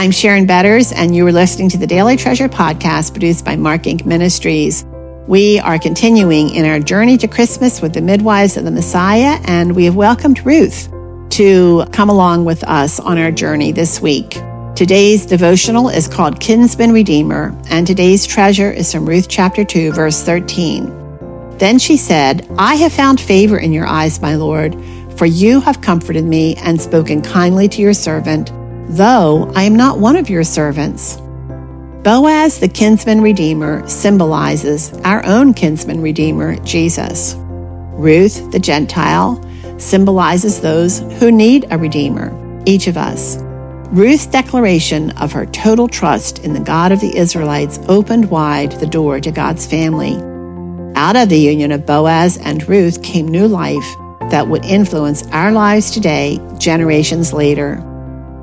I'm Sharon Betters, and you are listening to the Daily Treasure podcast produced by Mark Inc. Ministries. We are continuing in our journey to Christmas with the midwives of the Messiah, and we have welcomed Ruth to come along with us on our journey this week. Today's devotional is called Kinsman Redeemer, and today's treasure is from Ruth chapter 2, verse 13. Then she said, I have found favor in your eyes, my Lord, for you have comforted me and spoken kindly to your servant, though I am not one of your servants. Boaz, the kinsman redeemer, symbolizes our own kinsman redeemer, Jesus. Ruth, the Gentile, symbolizes those who need a redeemer, each of us. Ruth's declaration of her total trust in the God of the Israelites opened wide the door to God's family. Out of the union of Boaz and Ruth came new life that would influence our lives today, generations later.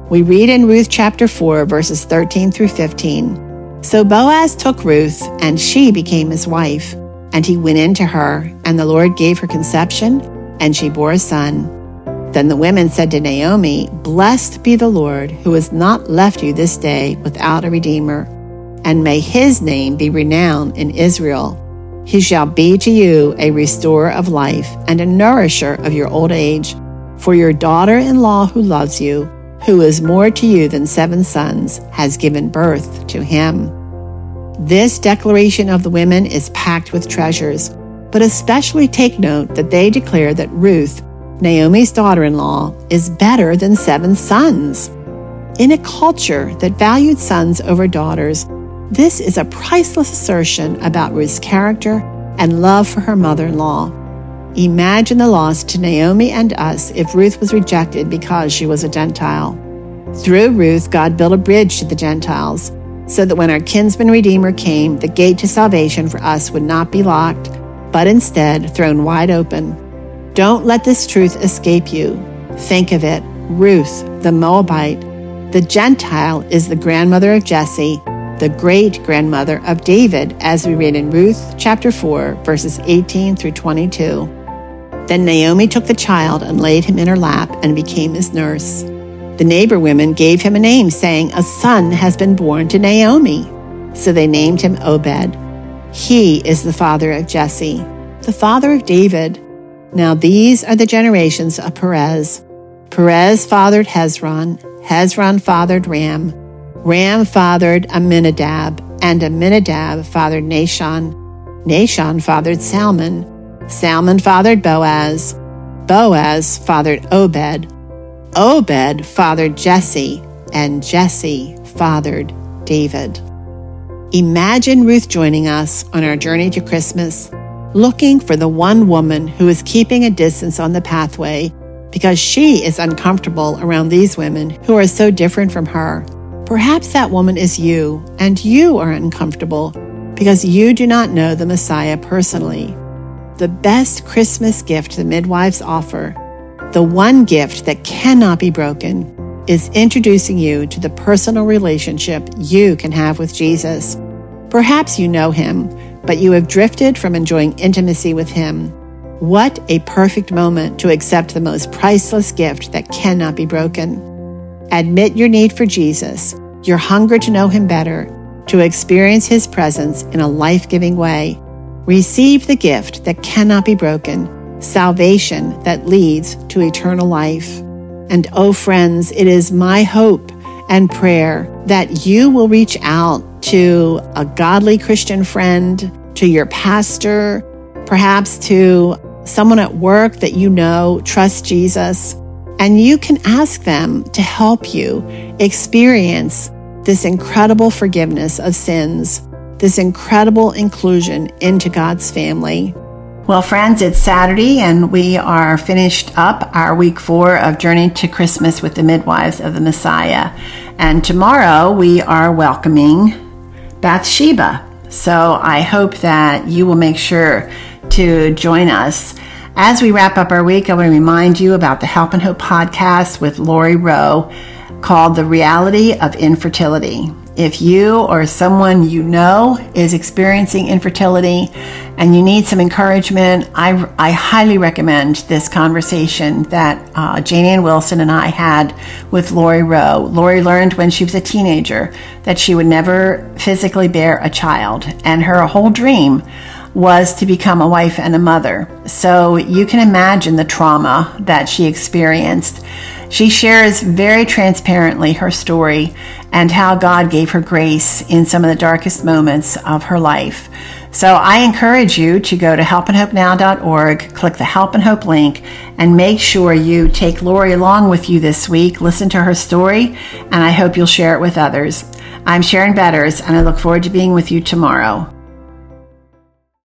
We read in Ruth chapter 4, verses 13 through 15. So Boaz took Ruth, and she became his wife. And he went in to her, and the Lord gave her conception, and she bore a son. Then the women said to Naomi, Blessed be the Lord, who has not left you this day without a redeemer, and may his name be renowned in Israel. He shall be to you a restorer of life and a nourisher of your old age. For your daughter in law who loves you, who is more to you than seven sons, has given birth to him. This declaration of the women is packed with treasures, but especially take note that they declare that Ruth Naomi's daughter in law is better than seven sons. In a culture that valued sons over daughters, this is a priceless assertion about Ruth's character and love for her mother in law. Imagine the loss to Naomi and us if Ruth was rejected because she was a Gentile. Through Ruth, God built a bridge to the Gentiles so that when our kinsman redeemer came, the gate to salvation for us would not be locked, but instead thrown wide open. Don't let this truth escape you. Think of it Ruth, the Moabite. The Gentile is the grandmother of Jesse, the great grandmother of David, as we read in Ruth chapter 4, verses 18 through 22. Then Naomi took the child and laid him in her lap and became his nurse. The neighbor women gave him a name, saying, A son has been born to Naomi. So they named him Obed. He is the father of Jesse, the father of David. Now these are the generations of Perez. Perez fathered Hezron, Hezron fathered Ram, Ram fathered Aminadab, and Aminadab fathered Nahshon. Nahshon fathered Salmon, Salmon fathered Boaz, Boaz fathered Obed, Obed fathered Jesse, and Jesse fathered David. Imagine Ruth joining us on our journey to Christmas looking for the one woman who is keeping a distance on the pathway because she is uncomfortable around these women who are so different from her. Perhaps that woman is you, and you are uncomfortable because you do not know the Messiah personally. The best Christmas gift the midwives offer, the one gift that cannot be broken, is introducing you to the personal relationship you can have with Jesus. Perhaps you know him, but you have drifted from enjoying intimacy with Him. What a perfect moment to accept the most priceless gift that cannot be broken. Admit your need for Jesus, your hunger to know Him better, to experience His presence in a life giving way. Receive the gift that cannot be broken, salvation that leads to eternal life. And oh, friends, it is my hope and prayer that you will reach out to a godly Christian friend, to your pastor, perhaps to someone at work that you know trusts Jesus, and you can ask them to help you experience this incredible forgiveness of sins, this incredible inclusion into God's family. Well, friends, it's Saturday, and we are finished up our week four of Journey to Christmas with the Midwives of the Messiah. And tomorrow we are welcoming Bathsheba. So I hope that you will make sure to join us. As we wrap up our week, I want to remind you about the Help and Hope podcast with Lori Rowe called The Reality of Infertility. If you or someone you know is experiencing infertility and you need some encouragement, I, I highly recommend this conversation that uh, Janie Ann Wilson and I had with Lori Rowe. Lori learned when she was a teenager that she would never physically bear a child, and her whole dream was to become a wife and a mother. So you can imagine the trauma that she experienced. She shares very transparently her story and how God gave her grace in some of the darkest moments of her life. So I encourage you to go to helpandhopenow.org, click the Help and Hope link, and make sure you take Lori along with you this week. Listen to her story, and I hope you'll share it with others. I'm Sharon Betters, and I look forward to being with you tomorrow.